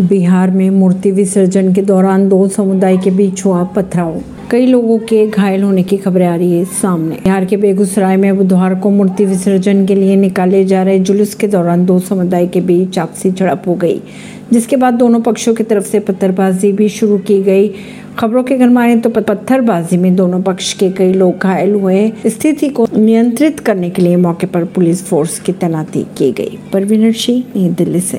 बिहार में मूर्ति विसर्जन के दौरान दो समुदाय के बीच हुआ पथराव। कई लोगों के घायल होने की खबरें आ रही है सामने। बिहार के बेगूसराय में बुधवार को मूर्ति विसर्जन के लिए निकाले जा रहे जुलूस के दौरान दो समुदाय के बीच आपसी झड़प हो गई, जिसके बाद दोनों पक्षों की तरफ़ से पत्थरबाजी भी शुरू की गई। खबरों के घर माने तो पत्थरबाजी में दोनों पक्ष के कई लोग घायल हुए स्थिति को नियंत्रित करने के लिए मौके पर पुलिस फोर्स की तैनाती की गई। परवीनर सिंह, नई दिल्ली से।